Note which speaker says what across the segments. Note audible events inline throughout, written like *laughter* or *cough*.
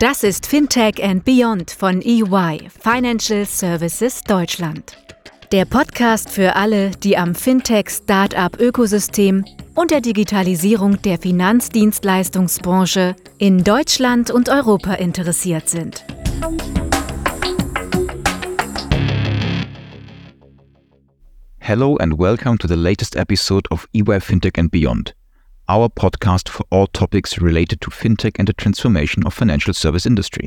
Speaker 1: Das ist Fintech and Beyond von EY, Financial Services Deutschland. Der Podcast für alle, die am Fintech-Startup-Ökosystem und der Digitalisierung der Finanzdienstleistungsbranche in Deutschland und Europa interessiert sind.
Speaker 2: Hello and welcome to the latest episode of EY Fintech and Beyond, our podcast for all topics related to fintech and the transformation of financial service industry.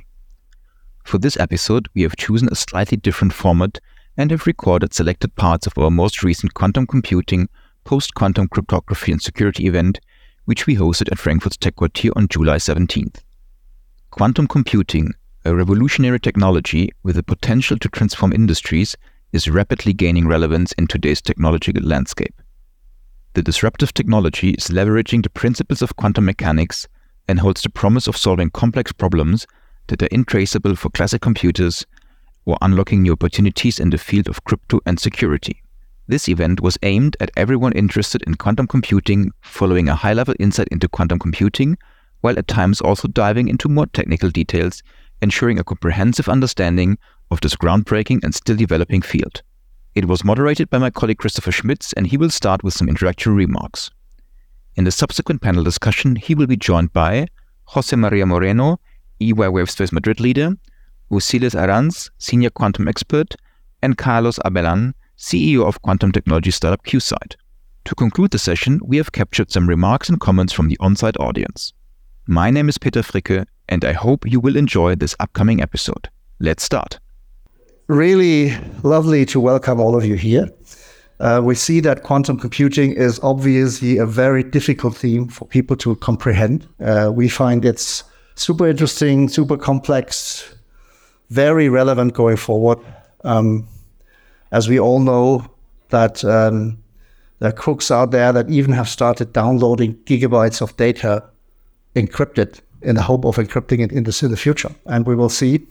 Speaker 2: For this episode, we have chosen a slightly different format and have recorded selected parts of our most recent quantum computing, post quantum cryptography and security event, which we hosted at Frankfurt's TechQuartier on July 17th. Quantum computing, a revolutionary technology with the potential to transform industries, is rapidly gaining relevance in today's technological landscape. The disruptive technology is leveraging the principles of quantum mechanics and holds the promise of solving complex problems that are intraceable for classic computers or unlocking new opportunities in the field of crypto and security. This event was aimed at everyone interested in quantum computing, following a high level insight into quantum computing, while at times also diving into more technical details, ensuring a comprehensive understanding of this groundbreaking and still developing field. It was moderated by my colleague Christopher Schmitz, and he will start with some introductory remarks. In the subsequent panel discussion, he will be joined by Jose Maria Moreno, EY Wavespace Madrid leader, Ulises Arranz, Senior Quantum Expert, and Carlos Abellán, CEO of quantum technology startup Quside. To conclude the session, we have captured some remarks and comments from the on-site audience. My name is Peter Fricke, and I hope you will enjoy this upcoming episode. Let's start.
Speaker 3: Really lovely to welcome all of you here. Uh, we see that quantum computing is obviously a very difficult theme for people to comprehend. Uh, we find it's super interesting, super complex, very relevant going forward. Um, as we all know, that um, there are crooks out there that even have started downloading gigabytes of data encrypted in the hope of encrypting it in the, in the future. And we will see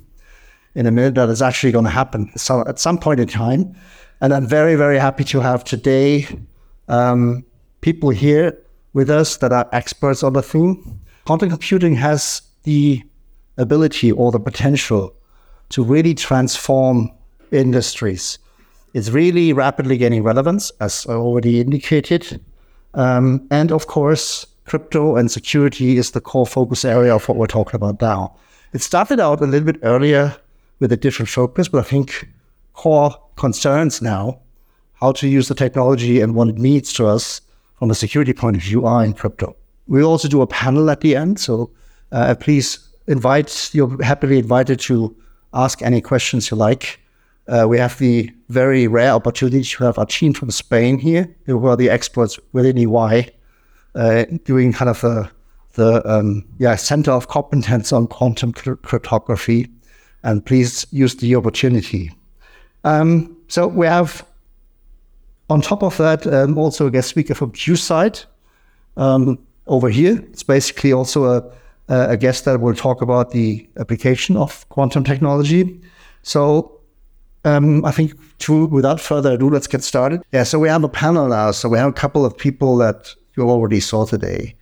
Speaker 3: in a minute that is actually going to happen so at some point in time. And I'm very, very happy to have today um, people here with us that are experts on the theme. Quantum computing has the ability or the potential to really transform industries. It's really rapidly gaining relevance, as I already indicated. Um, and of course, crypto and security is the core focus area of what we're talking about now. It started out a little bit earlier with a different focus, but I think core concerns now, how to use the technology and what it means to us from a security point of view are in crypto. We also do a panel at the end, so uh, please invite, you're happily invited to ask any questions you like. Uh, we have the very rare opportunity to have our team from Spain here, who are the experts within EY, uh, doing kind of a, the um, yeah center of competence on quantum cryptography. And please use the opportunity. Um, so we have, on top of that, um, also a guest speaker from Quside um, over here. It's basically also a a guest that will talk about the application of quantum technology. So um, I think to, without further ado, let's get started. Yeah, so we have a panel now. So we have a couple of people that you already saw today.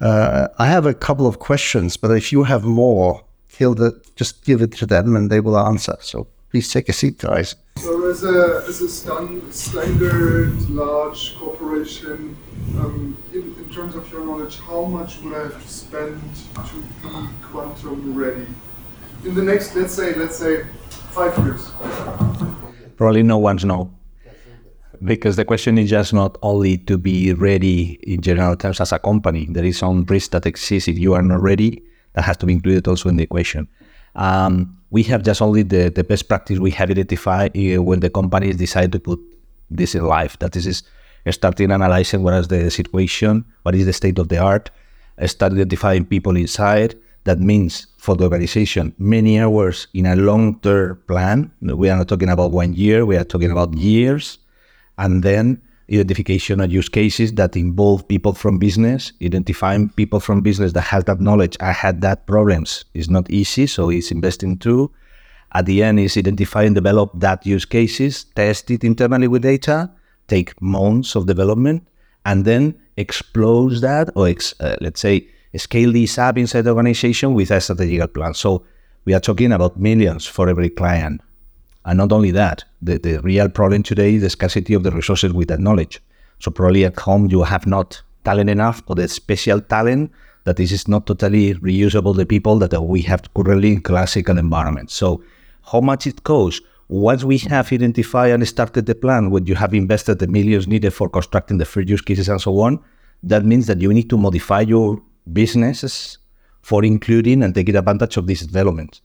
Speaker 3: Uh, I have a couple of questions, but if you have more, Hilde, just give it to them and they will answer. So please take a seat, guys.
Speaker 4: So as a, as a standard large corporation, um, in, in, terms of your knowledge, how much would I have to spend to be quantum ready in the next, let's say, let's say, five years?
Speaker 5: Probably no one's know, because the question is just not only to be ready in general terms as a company. There is some risk that exists if you are not ready. That has to be included also in the equation. Um, we have just only the, the best practice we have identified uh, when the companies decide to put this in life. That is, is starting analyzing what is the situation, what is the state of the art, start identifying people inside. That means for the organization, many hours in a long-term plan. We are not talking about one year, we are talking about years. And then identification of use cases that involve people from business, identifying people from business that have that knowledge. I had that problems is not easy, so it's investing too. At the end is identify and develop that use cases, test it internally with data, take months of development, and then explode that or ex, uh, let's say scale this up inside the organization with a strategic plan. So we are talking about millions for every client. And not only that, the, the real problem today is the scarcity of the resources with that knowledge. So probably at home you have not talent enough or the special talent that this is not totally reusable the people that we have currently in classical environments. So how much it costs? Once we have identified and started the plan, when you have invested the millions needed for constructing the first use cases and so on, that means that you need to modify your businesses for including and taking advantage of these developments.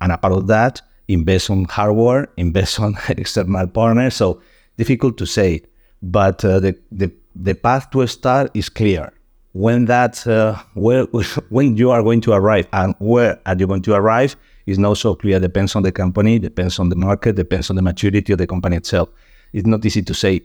Speaker 5: And apart of that, invest on hardware, *laughs* invest on external partners. So difficult to say, but uh, the, the the path to a start is clear. When that uh, where *laughs* when you are going to arrive and where are you going to arrive is not so clear. Depends on the company, depends on the market, depends on the maturity of the company itself. It's not easy to say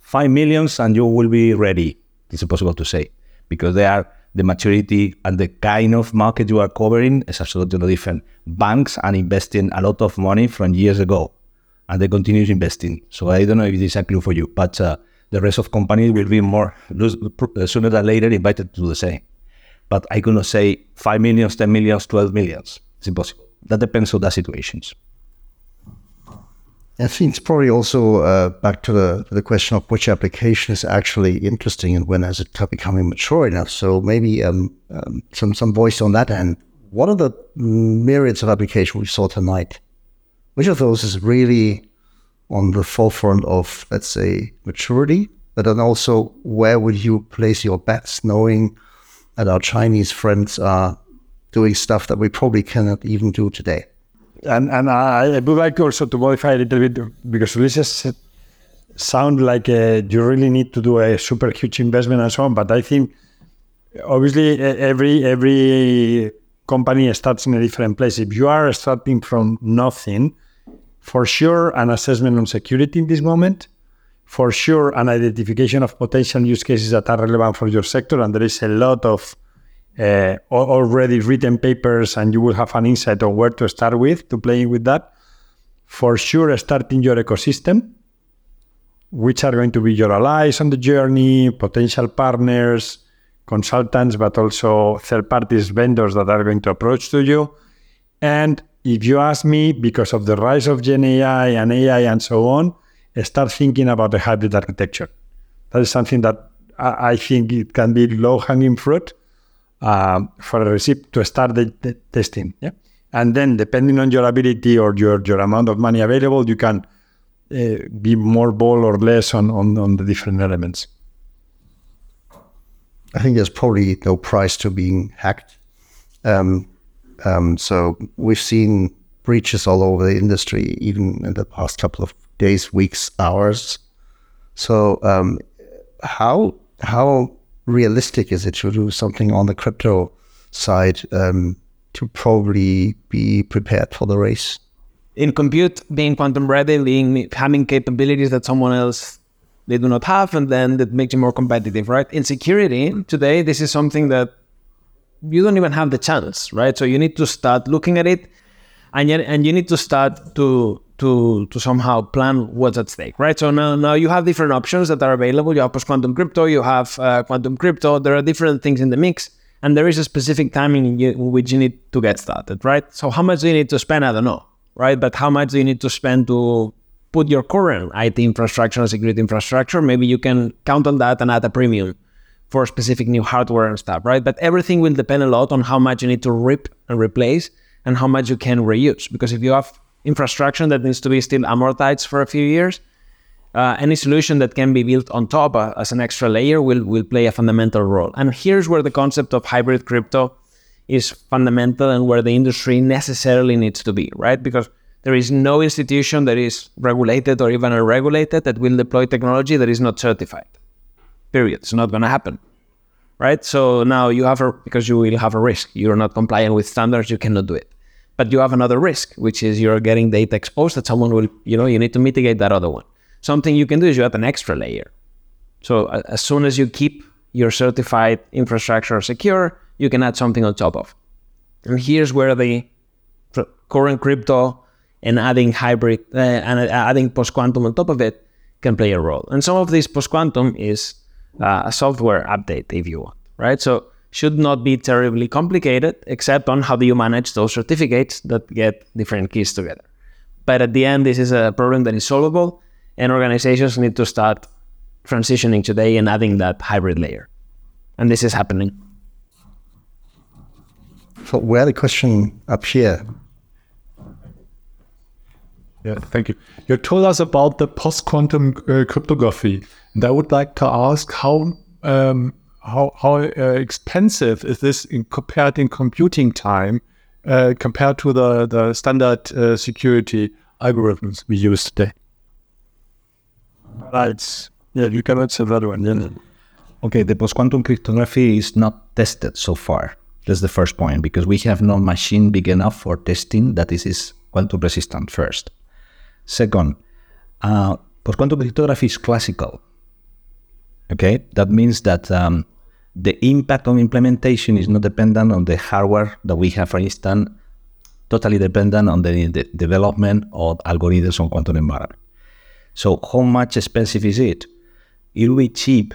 Speaker 5: five millions and you will be ready. It's impossible to say because they are the maturity and the kind of market you are covering is absolutely different. Banks are investing a lot of money from years ago and they continue investing. So I don't know if this is a clue for you, but uh, the rest of companies will be more sooner than later invited to do the same. But I cannot say 5 millions, 10 millions, 12 millions. It's impossible. That depends on the situations.
Speaker 3: I think it's probably also uh, back to the the question of which application is actually interesting and when has it becoming mature enough. So maybe um, um, some some voice on that end. What are the myriads of applications we saw tonight? Which of those is really on the forefront of let's say maturity, but then also where would you place your bets, knowing that our Chinese friends are doing stuff that we probably cannot even do today?
Speaker 6: And and I would like also to modify a little bit because Ulises sound like uh, you really need to do a super huge investment and so on. But I think obviously every every company starts in a different place. If you are starting from nothing, for sure an assessment on security in this moment. For sure an identification of potential use cases that are relevant for your sector, and there is a lot of uh, already written papers and you will have an insight on where to start with to play with that. For sure, starting your ecosystem, which are going to be your allies on the journey, potential partners, consultants, but also third parties, vendors that are going to approach to you. And if you ask me, because of the rise of Gen AI and AI and so on, start thinking about the hybrid architecture. That is something that I, think it can be low hanging fruit uh, for a receipt to start the, the, testing. Yeah, and then depending on your ability or your your amount of money available, you can uh, be more bold or less on, on on the different elements.
Speaker 3: I think there's probably no price to being hacked. Um, um, so we've seen breaches all over the industry, even in the past couple of days, weeks, hours. So um, how how realistic is it to do something on the crypto side um, to probably be prepared for the race?
Speaker 7: In compute, being quantum ready, being, having capabilities that someone else they do not have, and then that makes you more competitive, right? In security today, this is something that you don't even have the chance, right? So you need to start looking at it, and yet, and you need to start to to to somehow plan what's at stake, right? So now now you have different options that are available. You have post quantum crypto, you have uh, quantum crypto. There are different things in the mix, and there is a specific timing in, you, in which you need to get started, right? So how much do you need to spend? I don't know, right? But how much do you need to spend to put your current IT infrastructure and security infrastructure? Maybe you can count on that and add a premium for specific new hardware and stuff, right? But everything will depend a lot on how much you need to rip and replace and how much you can reuse. Because if you have infrastructure that needs to be still amortized for a few years, uh, any solution that can be built on top uh, as an extra layer will, will play a fundamental role. And here's where the concept of hybrid crypto is fundamental and where the industry necessarily needs to be, right? Because there is no institution that is regulated or even unregulated that will deploy technology that is not certified. Period. It's not going to happen. Right? So now you have a, because you will have a risk. You're not compliant with standards, you cannot do it. But you have another risk, which is you're getting data exposed that someone will, you know, you need to mitigate that other one. Something you can do is you add an extra layer. So uh, as soon as you keep your certified infrastructure secure, you can add something on top of. And here's where the current crypto and adding hybrid uh, and adding post quantum on top of it can play a role. And some of this post quantum is uh, a software update if you want, right? So should not be terribly complicated, except on how do you manage those certificates that get different keys together. But at the end, this is a problem that is solvable, and organizations need to start transitioning today and adding that hybrid layer. And this is happening.
Speaker 3: So we had a question up here.
Speaker 8: Yeah, thank you. You told us about the post-quantum uh, cryptography, and I would like to ask how um, how how uh, expensive is this in compared in computing time uh, compared to the the standard uh, security algorithms we use today?
Speaker 6: Right. Yeah, you can answer that one. Yeah.
Speaker 5: Okay, the post-quantum cryptography is not tested so far. That's the first point because we have no machine big enough for testing that this is quantum resistant first. Second, uh, post-quantum cryptography is classical. Okay, that means that um, the impact on implementation is not dependent on the hardware that we have, for instance, totally dependent on the, the development of algorithms on quantum environment. So how much expensive is it? It will be cheap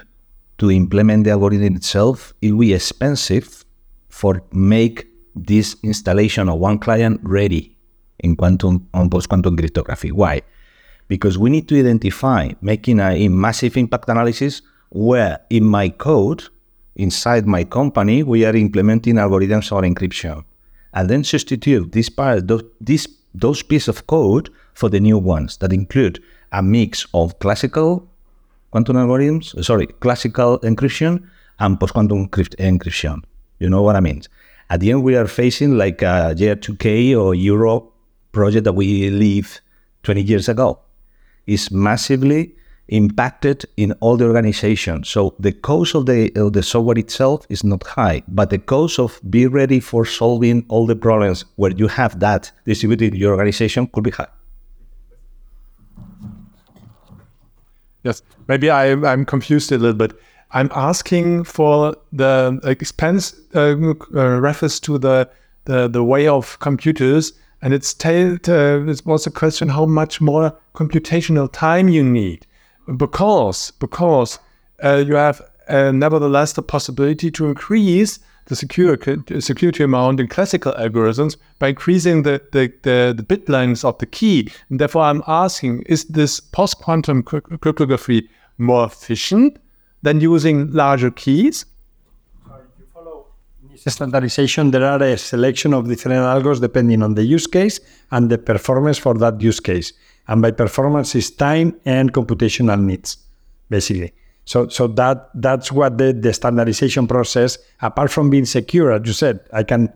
Speaker 5: to implement the algorithm itself. It will be expensive for make this installation of one client ready in quantum on post-quantum cryptography. Why? Because we need to identify making a massive impact analysis where in my code, inside my company, we are implementing algorithms for encryption. And then substitute this part, those, this, those pieces of code for the new ones that include a mix of classical quantum algorithms, uh, sorry, classical encryption and post-quantum encryption. You know what I mean? At the end, we are facing like a Y2K or Euro project that we leave 20 years ago. It's massively impacted in all the organizations. So the cost of the of the software itself is not high, but the cost of be ready for solving all the problems where you have that distributed in your organization could be high.
Speaker 8: Yes, maybe I, I'm confused a little bit. I'm asking for the expense uh, uh, refers to the, the the way of computers, and it's. Uh, it was a question how much more computational time you need, because because uh, you have uh, nevertheless the possibility to increase the secure, security amount in classical algorithms by increasing the, the, the, the bit lengths of the key. And therefore, I'm asking, is this post-quantum cryptography more efficient than using larger keys?
Speaker 6: Standardization, there are a selection of different algos depending on the use case and the performance for that use case. And by performance is time and computational needs, basically. So, so that that's what the, the standardization process, apart from being secure, as you said, I can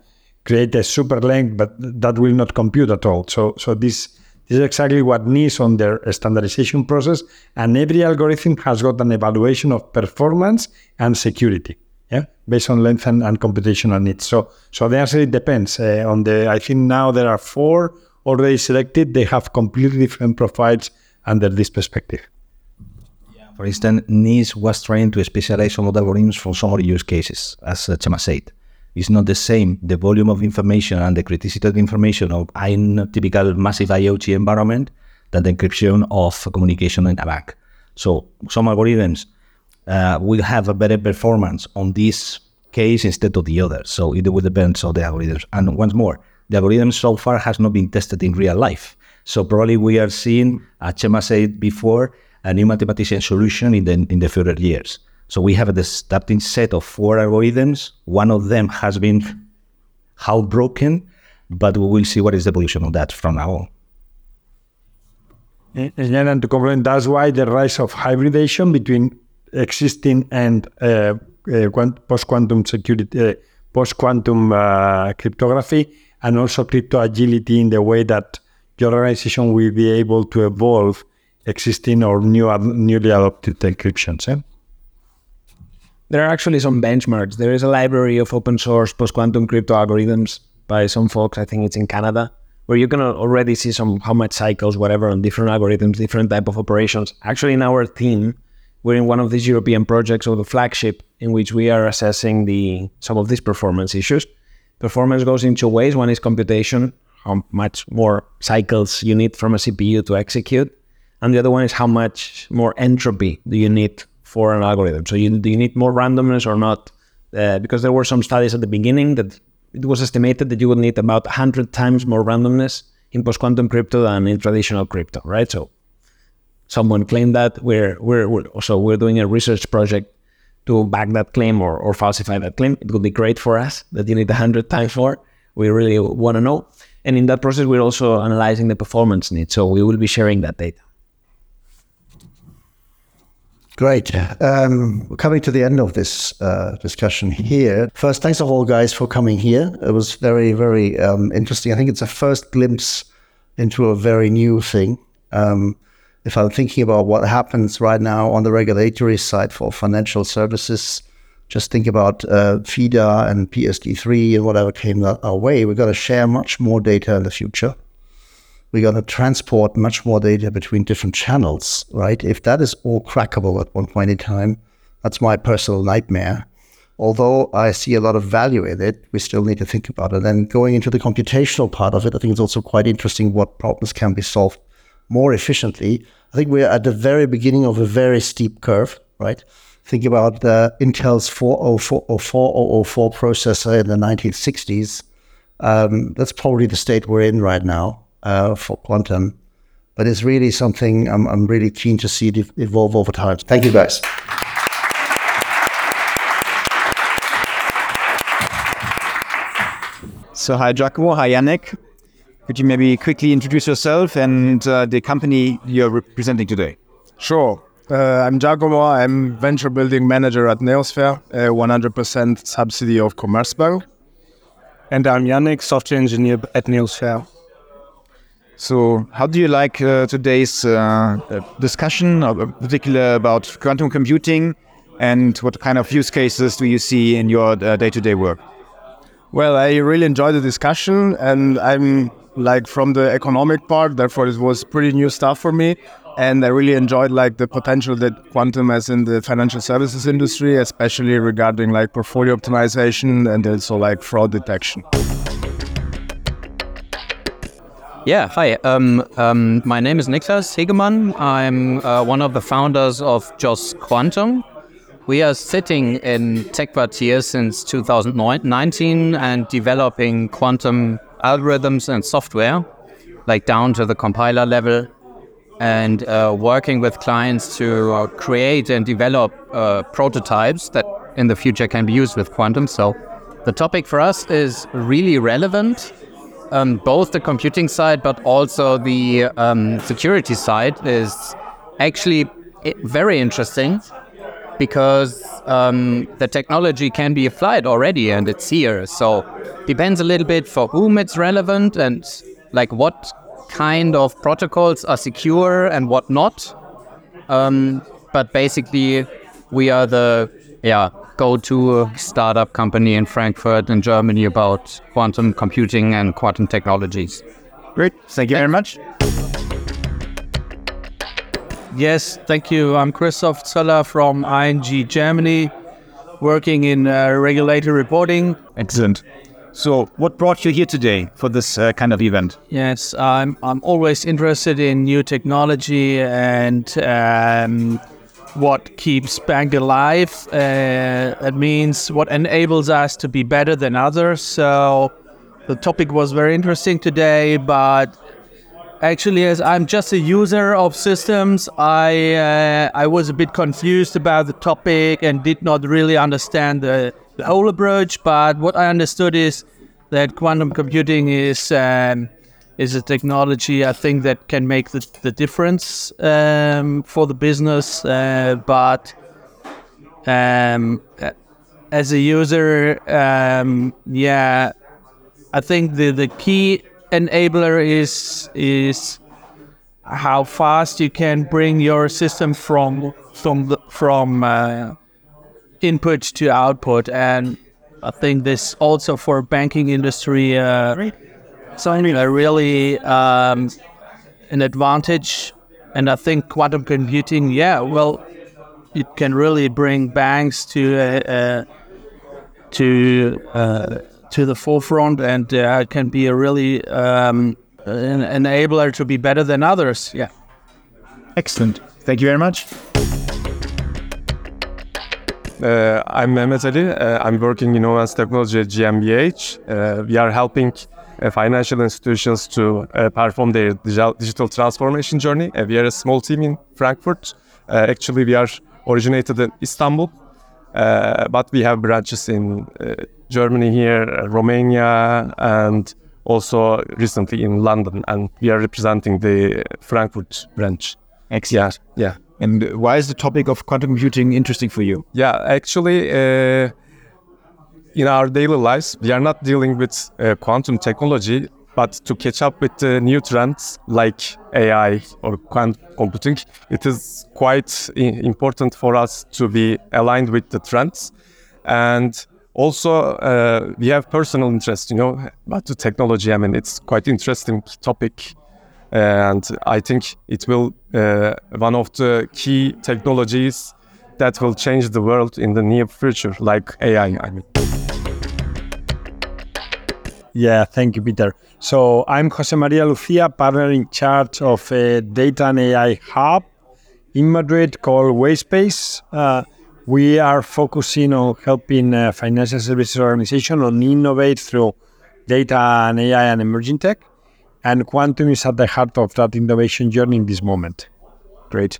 Speaker 6: create a super length, but that will not compute at all. So, so this, this is exactly what needs on their standardization process. And every algorithm has got an evaluation of performance and security, yeah, based on length and, and computational needs. So, so the answer it depends uh, on the. I think now there are four already selected. They have completely different profiles under this perspective.
Speaker 5: For instance, NIST was trying to specialize some of the algorithms for some of use cases, as uh, Chema said. It's not the same, the volume of information and the criticity of information of a typical massive IoT environment than the encryption of communication in a bank. So some algorithms uh, will have a better performance on this case instead of the other. So it will depend on the algorithms. And once more, the algorithm so far has not been tested in real life. So probably we are seeing, as Chema said before, a new mathematician solution in the in the further years. So we have a starting set of four algorithms. One of them has been how broken, but we will see what is the evolution of that from now on.
Speaker 6: And to complement, that's why the rise of hybridization between existing and uh, uh, post-quantum security, uh, post-quantum uh, cryptography, and also crypto agility in the way that your organization will be able to evolve existing or new newly adopted encryptions. Eh?
Speaker 7: There are actually some benchmarks. There is a library of open source post quantum crypto algorithms by some folks. I think it's in Canada, where you can already see some how much cycles, whatever, on different algorithms, different type of operations. Actually, in our team, we're in one of these European projects or the flagship in which we are assessing the some of these performance issues. Performance goes in two ways. One is computation, how much more cycles you need from a CPU to execute and the other one is how much more entropy do you need for an algorithm. So you, do you need more randomness or not uh, because there were some studies at the beginning that it was estimated that you would need about 100 times more randomness in post-quantum crypto than in traditional crypto, right? So someone claimed that we're, we're, we're so we're doing a research project to back that claim or, or falsify that claim. It would be great for us that you need 100 times more. We really want to know. And in that process, we're also analyzing the performance needs. So we will be sharing that data.
Speaker 3: Great. Um, we're coming to the end of this uh, discussion here. First, thanks to all guys for coming here. It was very, very um, interesting. I think it's a first glimpse into a very new thing. Um, if I'm thinking about what happens right now on the regulatory side for financial services, just think about uh, FIDA and PSD3 and whatever came our way. We're going to share much more data in the future we're going to transport much more data between different channels, right? If that is all crackable at one point in time, that's my personal nightmare. Although I see a lot of value in it, we still need to think about it. And going into the computational part of it, I think it's also quite interesting what problems can be solved more efficiently. I think we're at the very beginning of a very steep curve, right? Think about the Intel's 404 or 4004 processor in the 1960s. Um, that's probably the state we're in right now uh, for quantum. But it's really something I'm, I'm really keen to see it evolve over time. Thank you, guys.
Speaker 2: So, hi, Giacomo. Hi, Jannik. Could you maybe quickly introduce yourself and uh, the company you're representing today?
Speaker 9: Sure. Uh, I'm Giacomo. I'm venture building manager at Neosfer, a 100% subsidy of Commerzbank.
Speaker 10: And I'm Jannik, software engineer at Neosfer.
Speaker 2: So, how do you like uh, today's uh, discussion, uh, particular about quantum computing, and what kind of use cases do you see in your uh, day-to-day work?
Speaker 9: Well, I really enjoyed the discussion, and I'm like from the economic part. Therefore, it was pretty new stuff for me, and I really enjoyed like the potential that quantum has in the financial services industry, especially regarding like portfolio optimization and also like fraud detection.
Speaker 11: Yeah, hi. Um, um, my name is Niklas Hegemann. I'm uh, one of the founders of JoS Quantum. We are sitting in TechQuartier since 2019 and developing quantum algorithms and software, like down to the compiler level, and uh, working with clients to uh, create and develop uh, prototypes that in the future can be used with quantum. So the topic for us is really relevant um, both the computing side but also the um, security side is actually very interesting because um, the technology can be applied already and it's here. So depends a little bit for whom it's relevant and like what kind of protocols are secure and what not. Um, but basically, we are the yeah go-to startup company in Frankfurt in Germany about quantum computing and quantum technologies.
Speaker 2: Great. Thank you very much.
Speaker 10: Yes, thank you. I'm Christof Zöller from ING Germany, working in uh, regulatory reporting.
Speaker 2: Excellent. So, what brought you here today for this uh, kind of event?
Speaker 10: Yes, I'm, I'm always interested in new technology and um, what keeps bank alive. Uh, it means what enables us to be better than others. So the topic was very interesting today, but actually, as I'm just a user of systems, I uh, I was a bit confused about the topic and did not really understand the, the whole approach. But what I understood is that quantum computing is um, is a technology I think that can make the, the difference um, for the business. Uh, but um, as a user, um, yeah, I think the, the key enabler is is how fast you can bring your system from from the, from uh, input to output, and I think this also for banking industry. Uh, something a really um, an advantage. And I think quantum computing, yeah, well, it can really bring banks to uh, uh, to uh, to the forefront, and uh, can be a really um, an enabler to be better than others. Yeah.
Speaker 2: Excellent. Thank you very much.
Speaker 12: uh, I'm Mehmet Ali. Uh, I'm working in Advanced Technology at GmbH. Uh, we are helping uh, financial institutions to uh, perform their digital, digital transformation journey. Uh, we are a small team in Frankfurt. Uh, actually, we are originated in Istanbul, uh, but we have branches in uh, Germany here, uh, Romania, and also recently in London. And we are representing the Frankfurt branch.
Speaker 2: Excellent.
Speaker 12: Yeah, yeah.
Speaker 2: And why is the topic of quantum computing interesting for you?
Speaker 12: Yeah, actually, uh, in our daily lives, we are not dealing with uh, quantum technology, but to catch up with the new trends like AI or quantum computing, it is quite i- important for us to be aligned with the trends. And also, uh, we have personal interest, you know, about the technology. I mean, it's quite interesting topic and I think it will uh, one of the key technologies that will change the world in the near future, like AI. I mean.
Speaker 6: Yeah, thank you, Peter. So I'm Jose Maria Lucia, partner in charge of a data and AI hub in Madrid called Wavespace. Uh, we are focusing on helping uh, financial services organization on innovate through data and AI and emerging tech. And quantum is at the heart of that innovation journey in this moment.
Speaker 2: Great.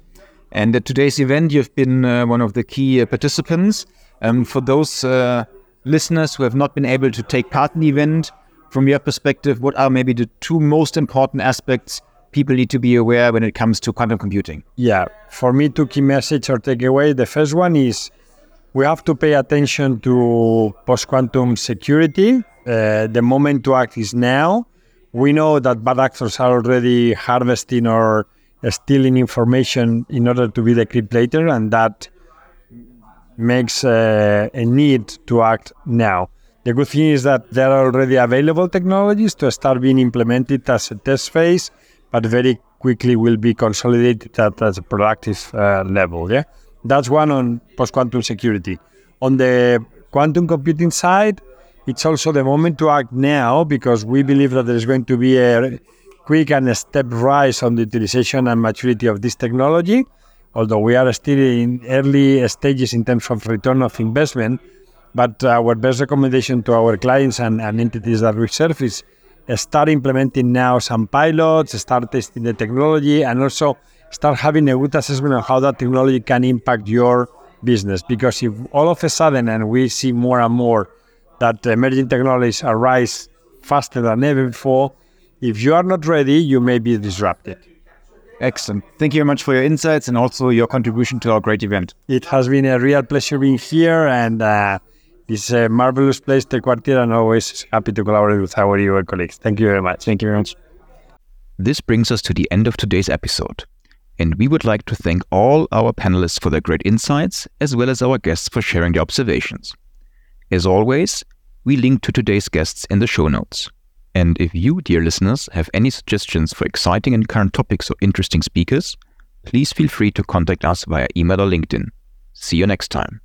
Speaker 2: And at today's event, you've been uh, one of the key uh, participants. Um, for those uh, listeners who have not been able to take part in the event, from your perspective, what are maybe the two most important aspects people need to be aware when it comes to quantum computing?
Speaker 6: Yeah, for me, two key message or takeaway. The first one is we have to pay attention to post quantum security. Uh, the moment to act is now. We know that bad actors are already harvesting or stealing information in order to be decrypted later, and that makes uh, a need to act now. The good thing is that there are already available technologies to start being implemented as a test phase, but very quickly will be consolidated at, at a productive uh, level. Yeah, that's one on post quantum security. On the quantum computing side, it's also the moment to act now because we believe that there is going to be a quick and a step rise on the utilization and maturity of this technology. Although we are still in early stages in terms of return of investment, but our best recommendation to our clients and, and entities that we uh, start implementing now some pilots, start testing the technology, and also start having a good assessment of how that technology can impact your business. Because if all of a sudden, and we see more and more that emerging technologies arise faster than ever before, if you are not ready, you may be disrupted.
Speaker 2: Excellent. Thank you very much for your insights and also your contribution to our great event.
Speaker 6: It has been a real pleasure being here, and uh, it's a uh, marvelous place, the quartier, and always happy to collaborate with our EY colleagues. Thank you very much.
Speaker 2: Thank you very much. This brings us to the end of today's episode. And we would like to thank all our panelists for their great insights, as well as our guests for sharing their observations. As always, we link to today's guests in the show notes. And if you, dear listeners, have any suggestions for exciting and current topics or interesting speakers, please feel free to contact us via email or LinkedIn. See you next time.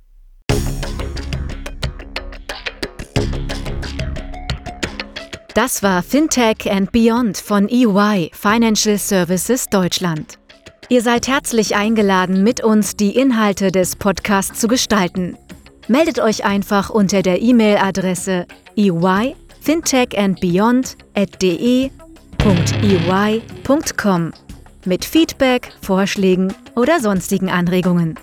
Speaker 1: Das war Fintech and Beyond von EY Financial Services Deutschland. Ihr seid herzlich eingeladen, mit uns die Inhalte des Podcasts zu gestalten. Meldet euch einfach unter der E-Mail-Adresse eyfintechandbeyond.de.ey.com mit Feedback, Vorschlägen oder sonstigen Anregungen.